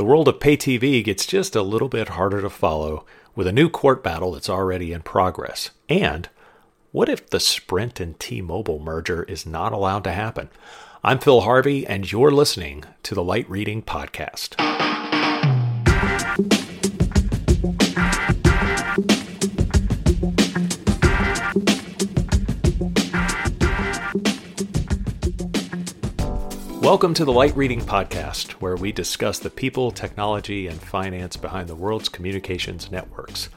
The world of pay TV gets just a little bit harder to follow with a new court battle that's already in progress. And what if the Sprint and T Mobile merger is not allowed to happen? I'm Phil Harvey, and you're listening to the Light Reading Podcast. Welcome to the Light Reading Podcast, where we discuss the people, technology, and finance behind the world's communications networks.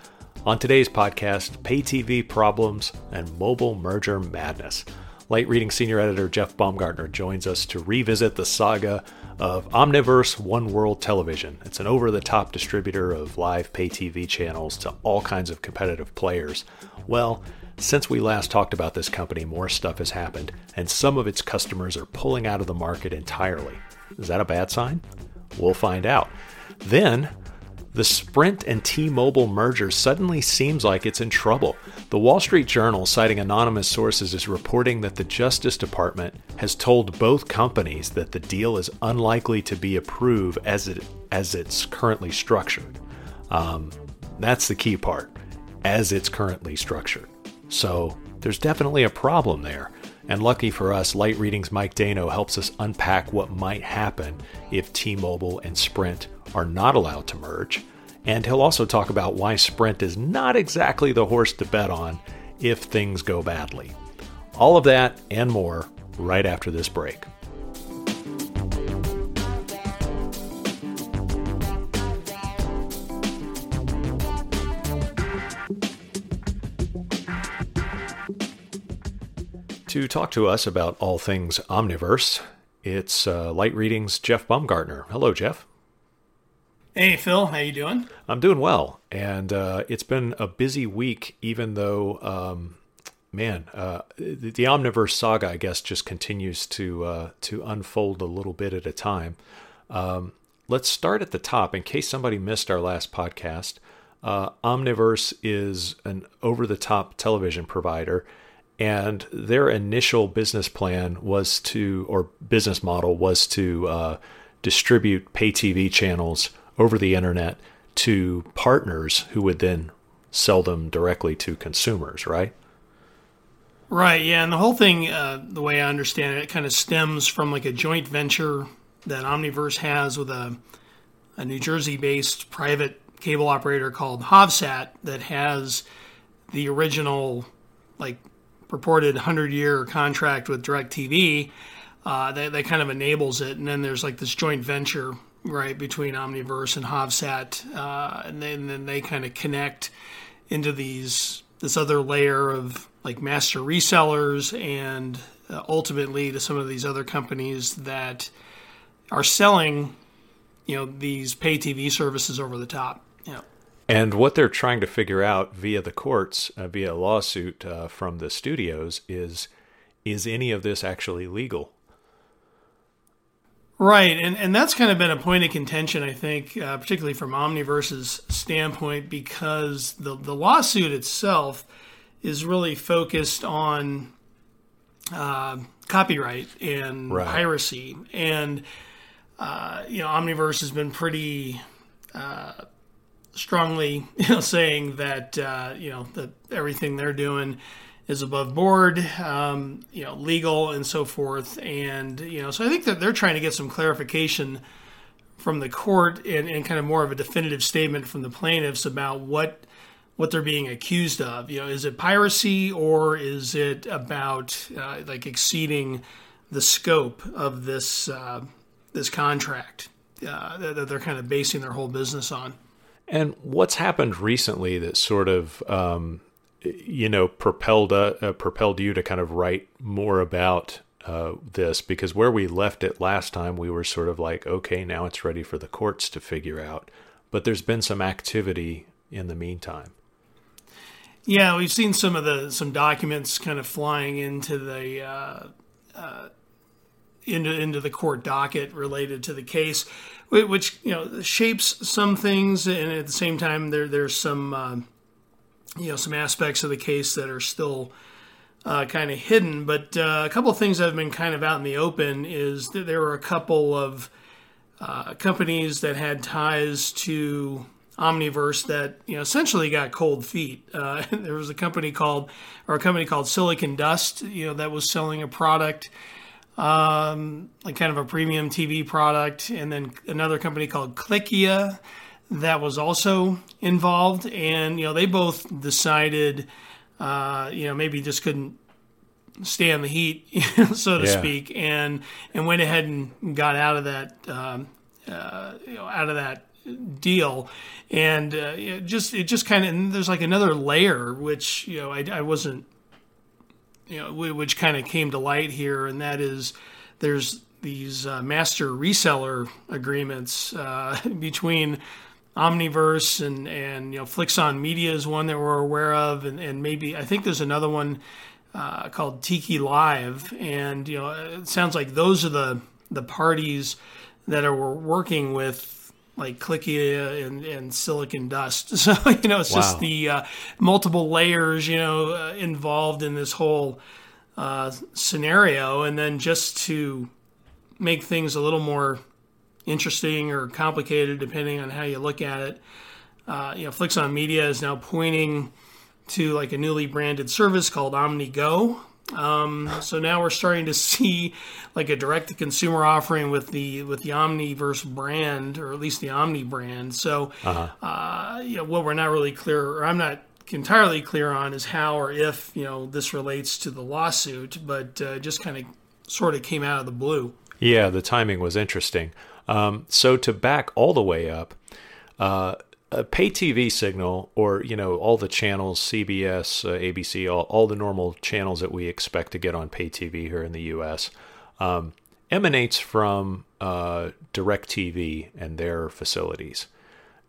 On today's podcast, pay TV problems and mobile merger madness. Light Reading Senior Editor Jeff Baumgartner joins us to revisit the saga of Omniverse One World Television. It's an over the top distributor of live pay TV channels to all kinds of competitive players. Well, since we last talked about this company, more stuff has happened, and some of its customers are pulling out of the market entirely. Is that a bad sign? We'll find out. Then, the Sprint and T Mobile merger suddenly seems like it's in trouble. The Wall Street Journal, citing anonymous sources, is reporting that the Justice Department has told both companies that the deal is unlikely to be approved as, it, as it's currently structured. Um, that's the key part, as it's currently structured. So there's definitely a problem there. And lucky for us, Light Reading's Mike Dano helps us unpack what might happen if T Mobile and Sprint are not allowed to merge. And he'll also talk about why Sprint is not exactly the horse to bet on if things go badly. All of that and more right after this break. To talk to us about all things Omniverse, it's uh, Light Reading's Jeff Baumgartner. Hello, Jeff. Hey, Phil. How you doing? I'm doing well, and uh, it's been a busy week. Even though, um, man, uh, the, the, Omniverse saga, I guess, just continues to uh, to unfold a little bit at a time. Um, let's start at the top, in case somebody missed our last podcast. Uh, Omniverse is an over-the-top television provider and their initial business plan was to, or business model was to uh, distribute pay TV channels over the internet to partners who would then sell them directly to consumers, right? Right, yeah. And the whole thing, uh, the way I understand it, it kind of stems from like a joint venture that Omniverse has with a, a New Jersey based private cable operator called Hovsat that has the original like purported 100 year contract with DirecTV, uh, that, that kind of enables it. And then there's like this joint venture, right, between Omniverse and Hovsat. Uh, and, then, and then they kind of connect into these this other layer of like master resellers and uh, ultimately to some of these other companies that are selling you know these pay TV services over the top. And what they're trying to figure out via the courts, uh, via a lawsuit uh, from the studios, is is any of this actually legal? Right, and and that's kind of been a point of contention, I think, uh, particularly from Omniverse's standpoint, because the the lawsuit itself is really focused on uh, copyright and right. piracy, and uh, you know, Omniverse has been pretty uh, strongly you know, saying that uh, you know that everything they're doing is above board, um, you know, legal and so forth. And you know, so I think that they're trying to get some clarification from the court and, and kind of more of a definitive statement from the plaintiffs about what what they're being accused of. You know, is it piracy or is it about uh, like exceeding the scope of this uh, this contract uh, that they're kind of basing their whole business on? And what's happened recently that sort of, um, you know, propelled uh, uh, propelled you to kind of write more about uh, this? Because where we left it last time, we were sort of like, okay, now it's ready for the courts to figure out. But there's been some activity in the meantime. Yeah, we've seen some of the some documents kind of flying into the uh, uh, into into the court docket related to the case which you know shapes some things, and at the same time there there's some uh, you know some aspects of the case that are still uh, kind of hidden. But uh, a couple of things that have been kind of out in the open is that there were a couple of uh, companies that had ties to Omniverse that you know essentially got cold feet. Uh, there was a company called or a company called Silicon Dust, you know, that was selling a product um, like kind of a premium TV product, and then another company called Clickia that was also involved, and you know they both decided, uh, you know, maybe just couldn't stand the heat, so to yeah. speak, and and went ahead and got out of that, um, uh, you know, out of that deal, and uh, it just it just kind of there's like another layer which you know I, I wasn't you know which kind of came to light here, and that is there's these uh, master reseller agreements uh, between Omniverse and and you know Flixon Media is one that we're aware of, and, and maybe I think there's another one uh, called Tiki Live, and you know it sounds like those are the the parties that are working with like Clickia and, and Silicon Dust. So you know it's wow. just the uh, multiple layers you know uh, involved in this whole uh, scenario, and then just to make things a little more interesting or complicated depending on how you look at it. Uh, you know, Flixon Media is now pointing to like a newly branded service called OmniGo. Um, so now we're starting to see like a direct to consumer offering with the with the Omniverse brand, or at least the Omni brand. So, uh-huh. uh, you know, what we're not really clear, or I'm not entirely clear on, is how or if you know this relates to the lawsuit, but uh, just kind of sort of came out of the blue. Yeah, the timing was interesting. Um, so to back all the way up, uh, a pay TV signal, or you know, all the channels, CBS, uh, ABC, all, all the normal channels that we expect to get on pay TV here in the U.S., um, emanates from uh, DirecTV and their facilities,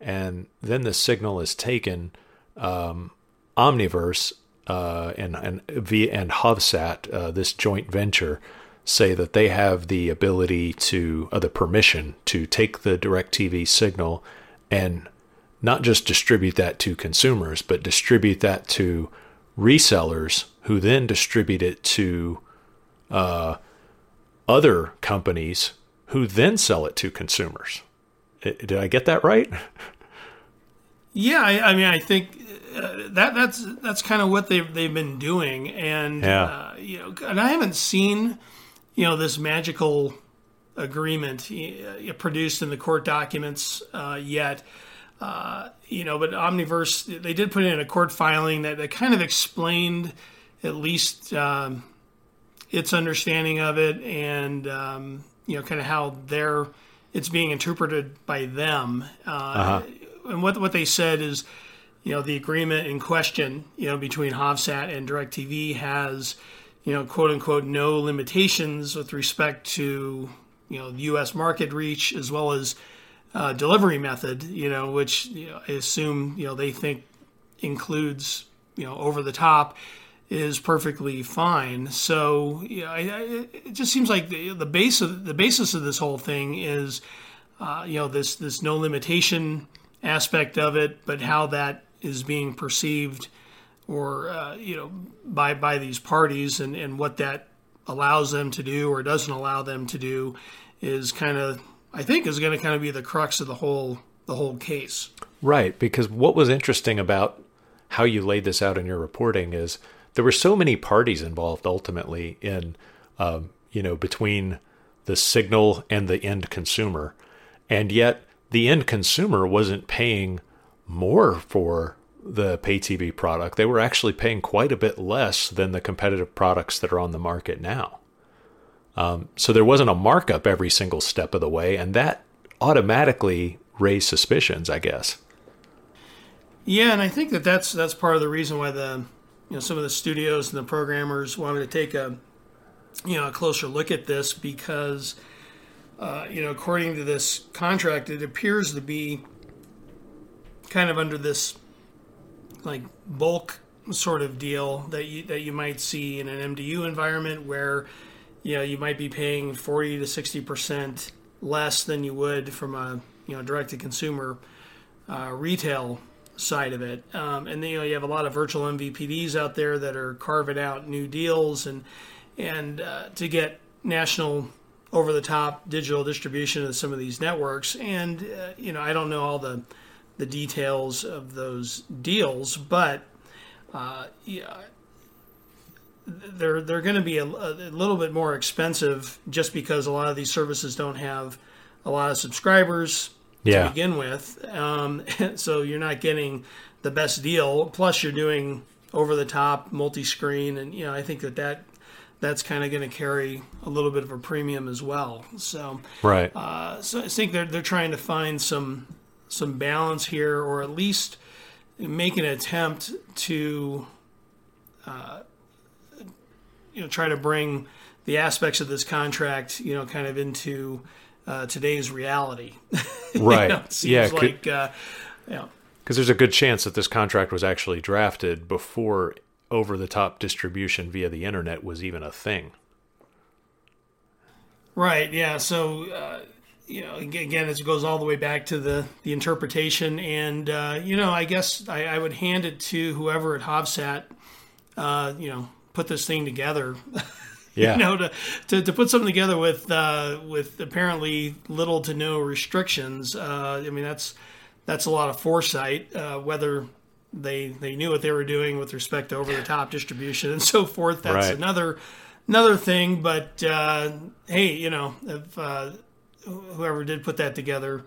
and then the signal is taken. Um, Omniverse uh, and and and Hovsat, uh, this joint venture, say that they have the ability to, uh, the permission to take the DirecTV signal and not just distribute that to consumers, but distribute that to resellers who then distribute it to uh, other companies who then sell it to consumers. Did I get that right? Yeah, I, I mean, I think uh, that that's that's kind of what they've they've been doing, and yeah. uh, you know, and I haven't seen you know this magical agreement uh, produced in the court documents uh, yet. Uh, you know, but Omniverse they did put in a court filing that, that kind of explained at least um, its understanding of it and um, you know kind of how they're it's being interpreted by them. Uh, uh-huh. And what what they said is, you know, the agreement in question, you know, between Hovsat and DirecTV has you know, quote unquote, no limitations with respect to, you know, the U.S. market reach as well as uh, delivery method, you know, which you know, I assume, you know, they think includes, you know, over the top is perfectly fine. So, know, I, I, it just seems like the, the base of the basis of this whole thing is, uh, you know, this this no limitation aspect of it, but how that is being perceived or uh, you know by by these parties and and what that allows them to do or doesn't allow them to do is kind of I think is going to kind of be the crux of the whole the whole case. Right, because what was interesting about how you laid this out in your reporting is there were so many parties involved ultimately in um, you know between the signal and the end consumer, and yet the end consumer wasn't paying more for the pay TV product, they were actually paying quite a bit less than the competitive products that are on the market now. Um, so there wasn't a markup every single step of the way, and that automatically raised suspicions, I guess. Yeah, and I think that that's that's part of the reason why the you know some of the studios and the programmers wanted to take a you know a closer look at this because uh, you know according to this contract, it appears to be kind of under this like bulk sort of deal that you that you might see in an MDU environment where you know you might be paying 40 to 60 percent less than you would from a you know direct to consumer uh, retail side of it um, and then you know you have a lot of virtual MVPDs out there that are carving out new deals and and uh, to get national over the top digital distribution of some of these networks. And uh, you know, I don't know all the the details of those deals, but uh, yeah, they're they're going to be a, a, little bit more expensive just because a lot of these services don't have a lot of subscribers yeah. to begin with. Um, so you're not getting the best deal. Plus, you're doing over the top multi screen, and you know I think that that that's kind of going to carry a little bit of a premium as well. So right. Uh, so I think they're they're trying to find some some balance here, or at least make an attempt to. Uh, you know, try to bring the aspects of this contract, you know, kind of into uh, today's reality. Right. know, it yeah. Like, uh, yeah. Because there's a good chance that this contract was actually drafted before over the top distribution via the internet was even a thing. Right. Yeah. So, uh, you know, again, it goes all the way back to the, the interpretation. And, uh, you know, I guess I, I, would hand it to whoever at Hovsat, uh, you know, put this thing together. Yeah. you know, to, to, to put something together with uh, with apparently little to no restrictions. Uh, I mean, that's that's a lot of foresight. Uh, whether they they knew what they were doing with respect to over the top distribution and so forth, that's right. another another thing. But uh, hey, you know, if uh, whoever did put that together,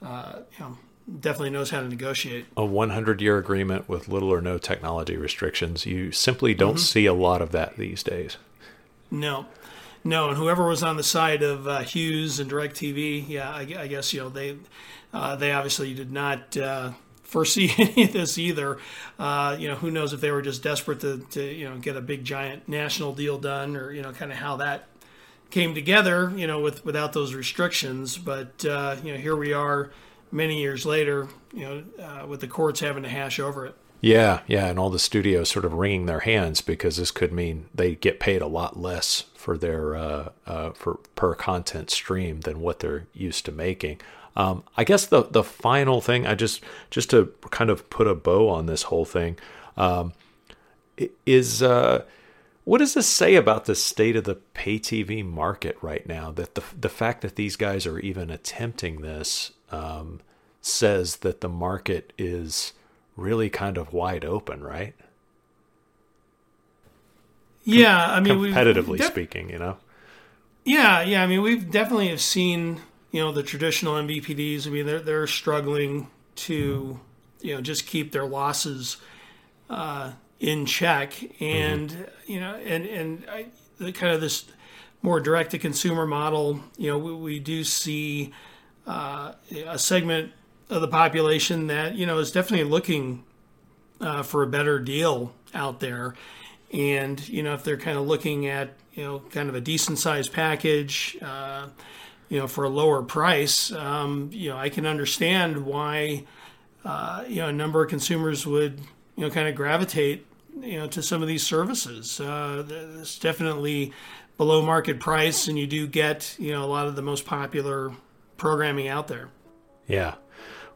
uh, you know definitely knows how to negotiate. A 100 year agreement with little or no technology restrictions. You simply don't mm-hmm. see a lot of that these days. No, no, and whoever was on the side of uh, Hughes and Directv, yeah, I, I, guess you know they uh, they obviously did not uh, foresee any of this either. Uh, you know, who knows if they were just desperate to, to you know get a big giant national deal done, or you know, kind of how that came together. You know, with without those restrictions, but uh, you know, here we are many years later. You know, uh, with the courts having to hash over it. Yeah, yeah, and all the studios sort of wringing their hands because this could mean they get paid a lot less for their uh, uh, for per content stream than what they're used to making. Um, I guess the the final thing, I just just to kind of put a bow on this whole thing, um, is uh, what does this say about the state of the pay TV market right now? That the the fact that these guys are even attempting this um, says that the market is really kind of wide open, right? Yeah, I mean, competitively def- speaking, you know. Yeah, yeah. I mean, we've definitely have seen you know the traditional MVPDs. I mean, they're they're struggling to you know just keep their losses uh, in check, and mm-hmm. you know, and and I, the kind of this more direct to consumer model. You know, we, we do see uh, a segment of the population that you know is definitely looking uh, for a better deal out there, and you know if they're kind of looking at you know kind of a decent sized package, uh, you know for a lower price, um, you know I can understand why uh, you know a number of consumers would you know kind of gravitate you know to some of these services. Uh, it's definitely below market price, and you do get you know a lot of the most popular programming out there. Yeah.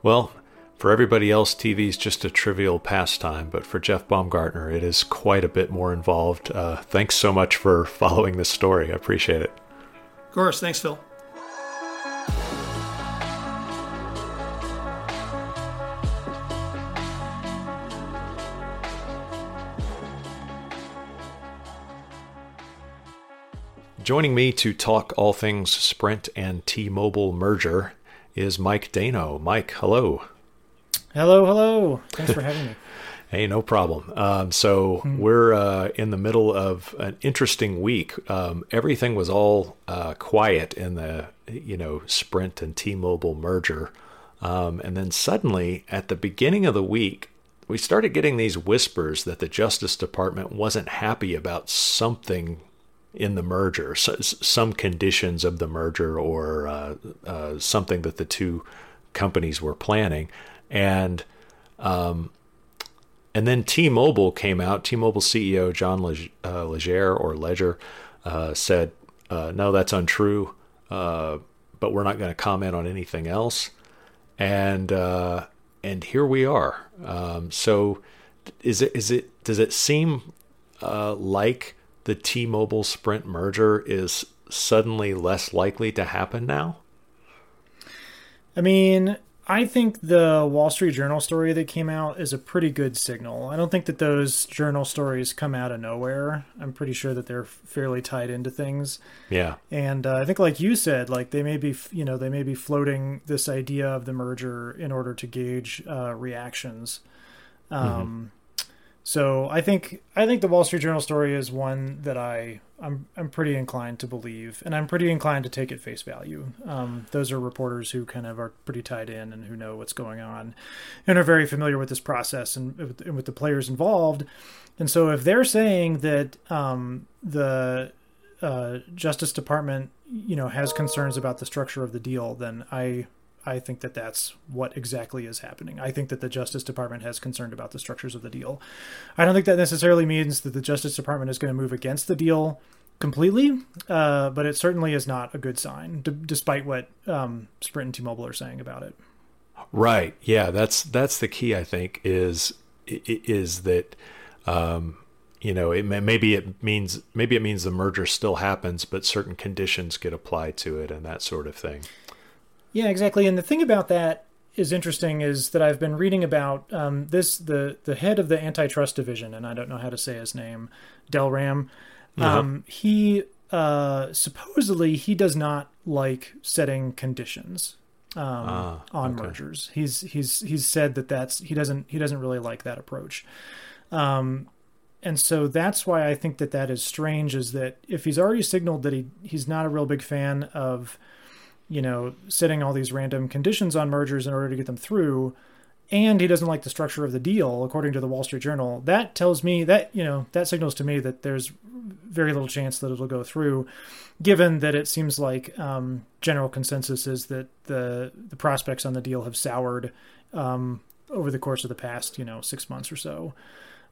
Well, for everybody else, TV is just a trivial pastime, but for Jeff Baumgartner, it is quite a bit more involved. Uh, thanks so much for following this story. I appreciate it. Of course. Thanks, Phil. Joining me to talk all things Sprint and T Mobile merger is Mike Dano. Mike, hello. Hello, hello. Thanks for having me. hey, no problem. Um, so hmm. we're uh, in the middle of an interesting week. Um, everything was all uh, quiet in the you know Sprint and T-Mobile merger, um, and then suddenly at the beginning of the week. We started getting these whispers that the Justice Department wasn't happy about something in the merger, so, some conditions of the merger or uh, uh, something that the two companies were planning, and um, and then T-Mobile came out. T-Mobile CEO John Leg- uh, Legere or Ledger uh, said, uh, "No, that's untrue, uh, but we're not going to comment on anything else." And and here we are. Um, so, is it is it does it seem like the T-Mobile Sprint merger is suddenly less likely to happen now? I mean, I think the Wall Street Journal story that came out is a pretty good signal. I don't think that those journal stories come out of nowhere. I'm pretty sure that they're fairly tied into things. Yeah. And uh, I think, like you said, like they may be, you know, they may be floating this idea of the merger in order to gauge uh, reactions. Um, mm-hmm. So I think I think the Wall Street Journal story is one that I I'm I'm pretty inclined to believe, and I'm pretty inclined to take at face value. Um, those are reporters who kind of are pretty tied in and who know what's going on, and are very familiar with this process and, and with the players involved. And so if they're saying that um, the uh, Justice Department, you know, has concerns about the structure of the deal, then I I think that that's what exactly is happening. I think that the Justice Department has concerned about the structures of the deal. I don't think that necessarily means that the Justice Department is going to move against the deal completely, uh, but it certainly is not a good sign, d- despite what um, Sprint and T-Mobile are saying about it. Right. Yeah. That's that's the key. I think is is that. Um, you know, it maybe it means maybe it means the merger still happens, but certain conditions get applied to it and that sort of thing. Yeah, exactly. And the thing about that is interesting is that I've been reading about um, this the the head of the antitrust division, and I don't know how to say his name, Del Ram. Uh-huh. Um, he uh, supposedly he does not like setting conditions um, ah, on okay. mergers. He's he's he's said that that's he doesn't he doesn't really like that approach. Um, and so that's why I think that that is strange. Is that if he's already signaled that he he's not a real big fan of you know, setting all these random conditions on mergers in order to get them through, and he doesn't like the structure of the deal, according to the Wall Street Journal, that tells me that, you know, that signals to me that there's very little chance that it'll go through, given that it seems like um, general consensus is that the the prospects on the deal have soured um, over the course of the past, you know, six months or so.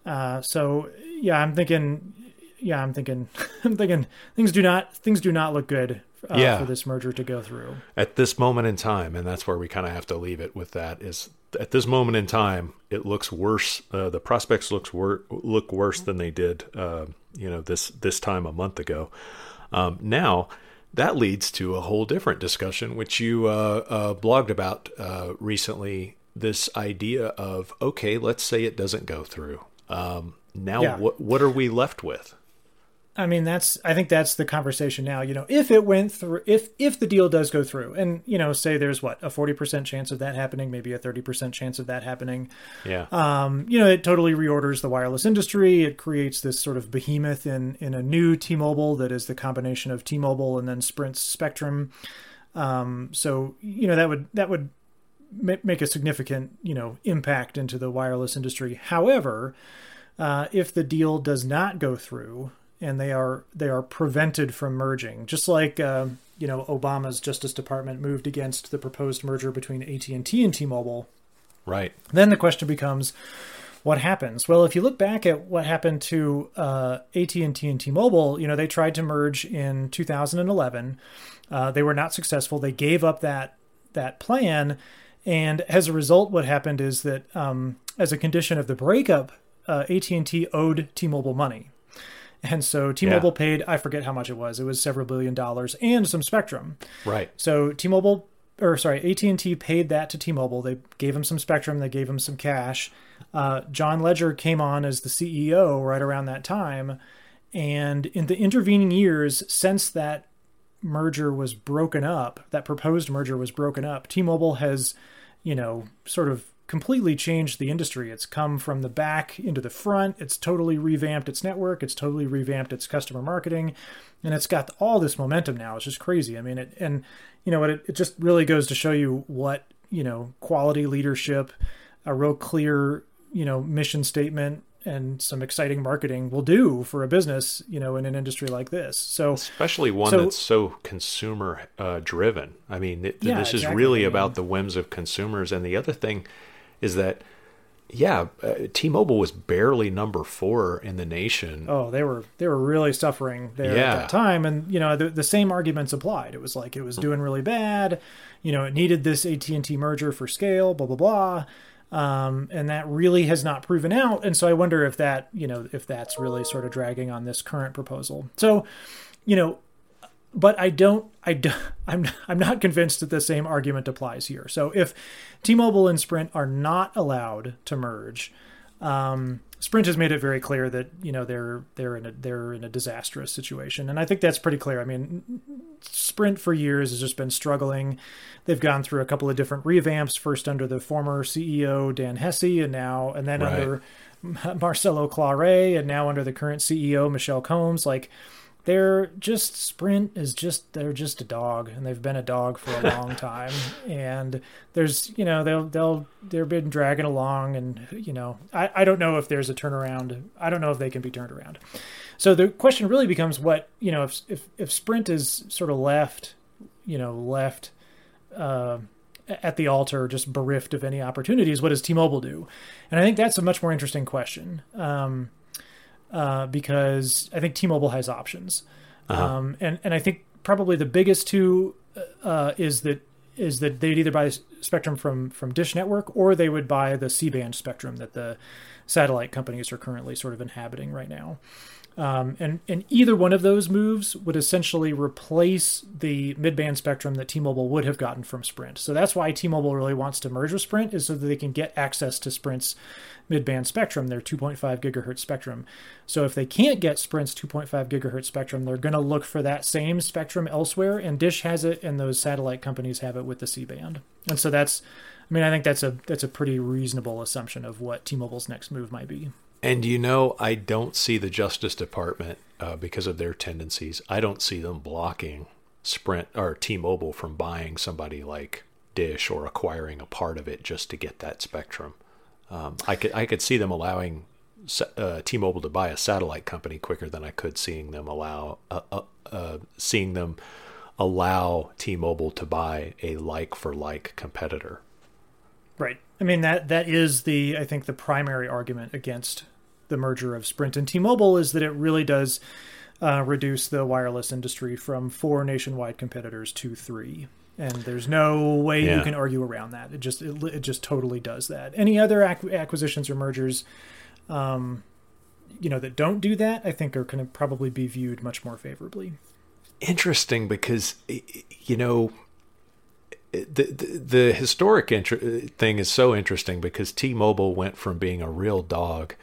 Uh, so yeah, I'm thinking, yeah, I'm thinking, I'm thinking things do not things do not look good uh, yeah. for this merger to go through at this moment in time, and that's where we kind of have to leave it with that. Is at this moment in time, it looks worse. Uh, the prospects looks wor- look worse than they did, uh, you know, this this time a month ago. Um, now that leads to a whole different discussion, which you uh, uh, blogged about uh, recently. This idea of okay, let's say it doesn't go through. Um, now, yeah. what what are we left with? I mean, that's I think that's the conversation now. You know, if it went through, if if the deal does go through, and you know, say there's what a forty percent chance of that happening, maybe a thirty percent chance of that happening. Yeah. Um, you know, it totally reorders the wireless industry. It creates this sort of behemoth in in a new T-Mobile that is the combination of T-Mobile and then Sprint's Spectrum. Um, so you know that would that would make a significant you know impact into the wireless industry. However. Uh, if the deal does not go through, and they are they are prevented from merging. Just like uh, you know Obama's Justice Department moved against the proposed merger between AT and T and T-Mobile. Right. Then the question becomes, what happens? Well, if you look back at what happened to uh, AT and T and T-Mobile, you know they tried to merge in 2011. Uh, they were not successful. They gave up that that plan, and as a result, what happened is that um, as a condition of the breakup, uh, AT and T owed T-Mobile money and so T-Mobile yeah. paid, I forget how much it was. It was several billion dollars and some spectrum. Right. So T-Mobile or sorry, AT&T paid that to T-Mobile. They gave him some spectrum, they gave him some cash. Uh, John Legere came on as the CEO right around that time, and in the intervening years since that merger was broken up, that proposed merger was broken up, T-Mobile has, you know, sort of completely changed the industry. It's come from the back into the front. It's totally revamped its network. It's totally revamped its customer marketing, and it's got all this momentum now. It's just crazy. I mean, it and you know what? It, it just really goes to show you what you know quality leadership, a real clear you know mission statement and some exciting marketing will do for a business, you know, in an industry like this. So especially one so, that's so consumer uh, driven. I mean, it, yeah, this exactly. is really about the whims of consumers. And the other thing is that yeah, uh, T-Mobile was barely number four in the nation. Oh, they were they were really suffering there yeah. at that time, and you know the, the same arguments applied. It was like it was doing really bad, you know, it needed this AT and T merger for scale, blah blah blah, um, and that really has not proven out. And so I wonder if that you know if that's really sort of dragging on this current proposal. So, you know, but I don't. I don't, I'm I'm not convinced that the same argument applies here. So if T-Mobile and Sprint are not allowed to merge, um, Sprint has made it very clear that you know they're they're in a they're in a disastrous situation, and I think that's pretty clear. I mean, Sprint for years has just been struggling. They've gone through a couple of different revamps, first under the former CEO Dan Hesse, and now and then right. under Marcelo Claure, and now under the current CEO Michel Combes. Like they're just sprint is just they're just a dog and they've been a dog for a long time. And there's you know they'll they'll they've been dragging along and you know I, I don't know if there's a turnaround. I don't know if they can be turned around. So the question really becomes what you know if if, if sprint is sort of left you know left uh, at the altar just bereft of any opportunities what does t-mobile do? And i think that's a much more interesting question. Um, uh, because I think T-Mobile has options, uh-huh. um, and and I think probably the biggest two uh, is that is that they'd either buy spectrum from from Dish Network or they would buy the C-band spectrum that the satellite companies are currently sort of inhabiting right now. Um, and and either one of those moves would essentially replace the mid-band spectrum that T-Mobile would have gotten from Sprint. So that's why T-Mobile really wants to merge with Sprint is so that they can get access to Sprint's mid-band spectrum, their 2.5 gigahertz spectrum. So if they can't get Sprint's 2.5 gigahertz spectrum, they're going to look for that same spectrum elsewhere. And Dish has it, and those satellite companies have it with the C-band. And so that's, I mean, I think that's a that's a pretty reasonable assumption of what T-Mobile's next move might be. And you know, I don't see the Justice Department uh, because of their tendencies. I don't see them blocking Sprint or T-Mobile from buying somebody like Dish or acquiring a part of it just to get that spectrum. Um, I could I could see them allowing uh, T-Mobile to buy a satellite company quicker than I could seeing them allow uh, uh, uh seeing them allow T-Mobile to buy a like for like competitor. Right. I mean that that is the I think the primary argument against the merger of Sprint and T-Mobile is that it really does uh, reduce the wireless industry from four nationwide competitors to three. And there's no way yeah. you can argue around that. It just it, it just totally does that. Any other ac- acquisitions or mergers, um, you know, that don't do that, I think are going to probably be viewed much more favorably. Interesting, because you know the, the, the historic thing is so interesting because T-Mobile went from being a real dog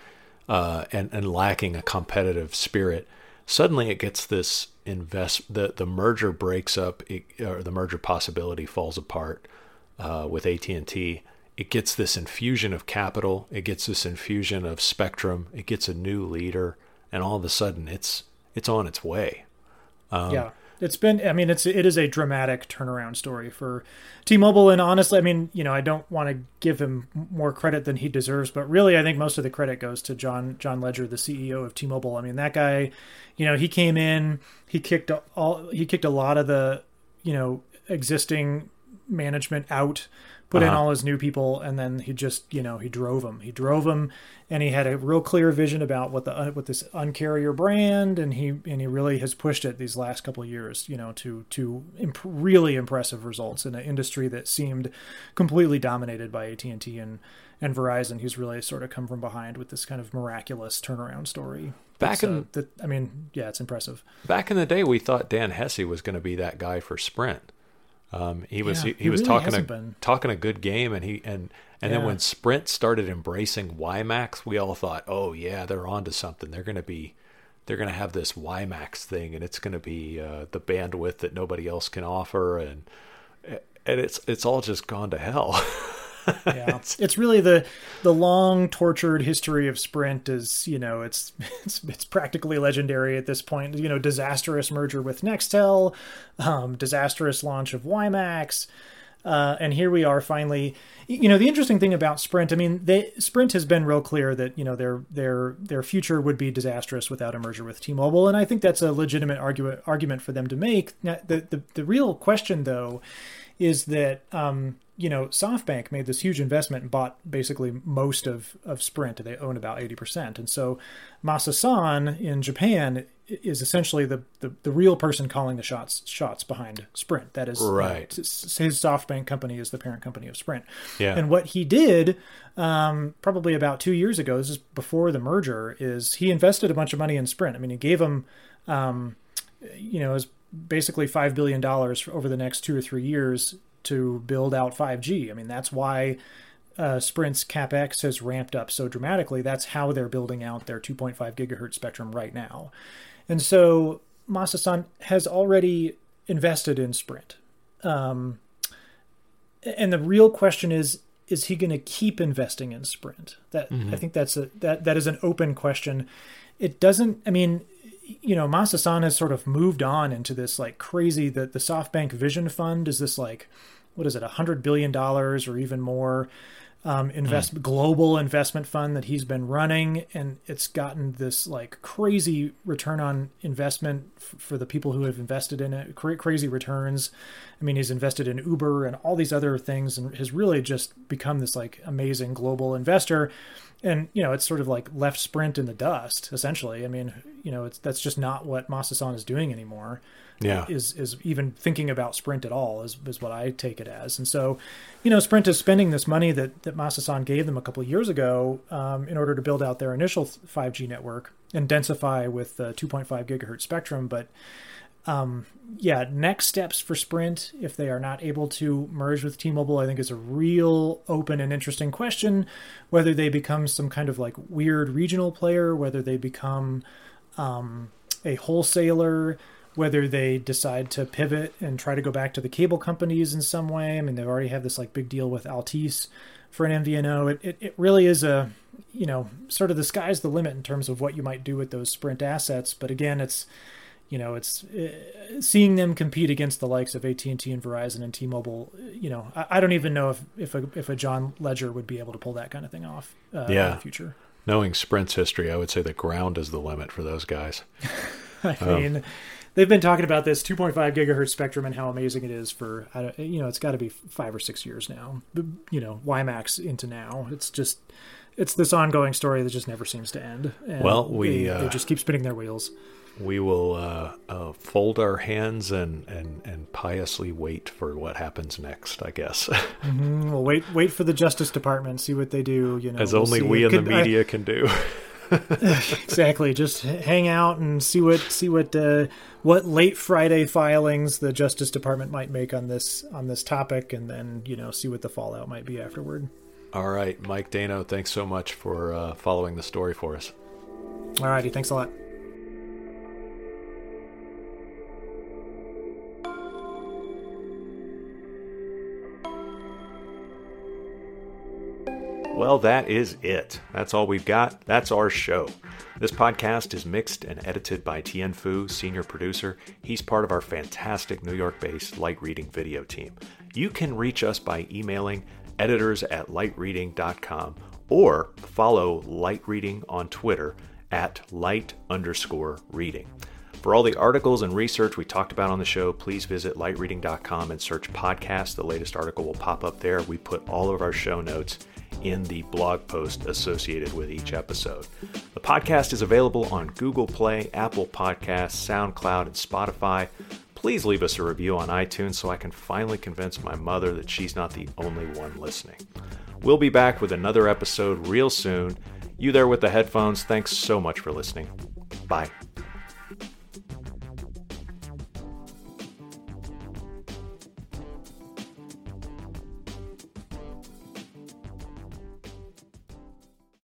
uh, and and lacking a competitive spirit, suddenly it gets this invest the the merger breaks up it, or the merger possibility falls apart uh, with AT and T. It gets this infusion of capital. It gets this infusion of spectrum. It gets a new leader, and all of a sudden, it's it's on its way. Um, yeah it's been i mean it's it is a dramatic turnaround story for t-mobile and honestly i mean you know i don't want to give him more credit than he deserves but really i think most of the credit goes to john john Legere the ceo of t-mobile. I mean that guy you know he came in he kicked all he kicked a lot of the you know existing management out put uh-huh. in all his new people, and then he just you know he drove them. He drove them, and he had a real clear vision about what the uh, what this uncarrier brand, and he and he really has pushed it these last couple of years, you know, to to imp- really impressive results in an industry that seemed completely dominated by AT and and and Verizon. He's really sort of come from behind with this kind of miraculous turnaround story. Back in, uh, that, I mean, yeah, it's impressive. Back in the day, we thought Dan Hesse was going to be that guy for Sprint. Um, he was yeah, he, he, was really talking a been. talking a good game, and he and and yeah. then when Sprint started embracing WiMAX, we all thought, oh yeah, they're onto something. They're going to be they're going to have this WiMAX thing, and it's going to be uh, the bandwidth that nobody else can offer, and and it's it's all just gone to hell. yeah, it's, it's really the the long tortured history of Sprint is you know it's it's it's practically legendary at this point. You know, disastrous merger with Nextel, um, disastrous launch of WiMAX. Uh, and here we are finally. You know, the interesting thing about Sprint, I mean, they, Sprint has been real clear that you know their their their future would be disastrous without a merger with T-Mobile, and I think that's a legitimate argument argument for them to make. Now, the the the real question though is that um, you know, SoftBank made this huge investment and bought basically most of, of Sprint. They own about 80%. And so Masa-san in Japan is essentially the, the, the, real person calling the shots shots behind Sprint. That is right. his SoftBank company is the parent company of Sprint. Yeah. And what he did um, probably about two years ago, this is before the merger, is he invested a bunch of money in Sprint. I mean, he gave them, um, you know, as basically $5 billion over the next two or three years to build out 5G. I mean, that's why uh, Sprint's capex has ramped up so dramatically. That's how they're building out their 2.5 gigahertz spectrum right now. And so Masa has already invested in Sprint. Um, and the real question is is he going to keep investing in Sprint? That mm-hmm. I think that's a that that is an open question. It doesn't. I mean, you know, Masa has sort of moved on into this like crazy. That the SoftBank Vision Fund is this like, what is it, a hundred billion dollars or even more um, invest mm. global investment fund that he's been running, and it's gotten this like crazy return on investment f- for the people who have invested in it. Cra- crazy returns. I mean, he's invested in Uber and all these other things, and has really just become this like amazing global investor. And you know, it's sort of like left Sprint in the dust, essentially. I mean, you know, it's that's just not what Masa is doing anymore yeah. is is even thinking about Sprint at all is, is what I take it as. And so, you know, Sprint is spending this money that that Masa gave them a couple of years ago um, in order to build out their initial 5G network and densify with the 2.5 gigahertz spectrum. But um, yeah, next steps for Sprint if they are not able to merge with T-Mobile, I think is a real open and interesting question. Whether they become some kind of like weird regional player, whether they become um, a wholesaler whether they decide to pivot and try to go back to the cable companies in some way. I mean, they already have this like big deal with Altice for an MVNO. It, it, it really is a, you know, sort of the sky's the limit in terms of what you might do with those Sprint assets. But again, it's, you know, it's uh, seeing them compete against the likes of AT and Verizon and T-Mobile. You know, I, I, don't even know if if a, if a John Legere would be able to pull that kind of thing off. Uh, yeah. in the future. Knowing Sprint's history, I would say the ground is the limit for those guys. I mean, um, they've been talking about this 2.5 gigahertz spectrum and how amazing it is for you know it's got to be five or six years now you know WiMAX into now it's just it's this ongoing story that just never seems to end and well we they, uh, they, just keep spinning their wheels we will uh, uh, fold our hands and, and, and piously wait for what happens next. I guess. mm-hmm. We'll wait wait for the Justice Department, see what they do. You know, as we'll only we in the media I, can do. exactly. Just hang out and see what see what uh, what late Friday filings the Justice Department might make on this on this topic, and then you know see what the fallout might be afterward. All right, Mike Dano, thanks so much for uh, following the story for us. All righty, thanks a lot. Well, that is it. That's all we've got. That's our show. This podcast is mixed and edited by Tien Fu, senior producer. He's part of our fantastic New York based light reading video team. You can reach us by emailing editors at lightreading.com or follow Light Reading on Twitter at light underscore reading. For all the articles and research we talked about on the show, please visit lightreading.com and search podcast. The latest article will pop up there. We put all of our show notes in the blog post associated with each episode. The podcast is available on Google Play, Apple Podcasts, SoundCloud, and Spotify. Please leave us a review on iTunes so I can finally convince my mother that she's not the only one listening. We'll be back with another episode real soon. You there with the headphones, thanks so much for listening. Bye.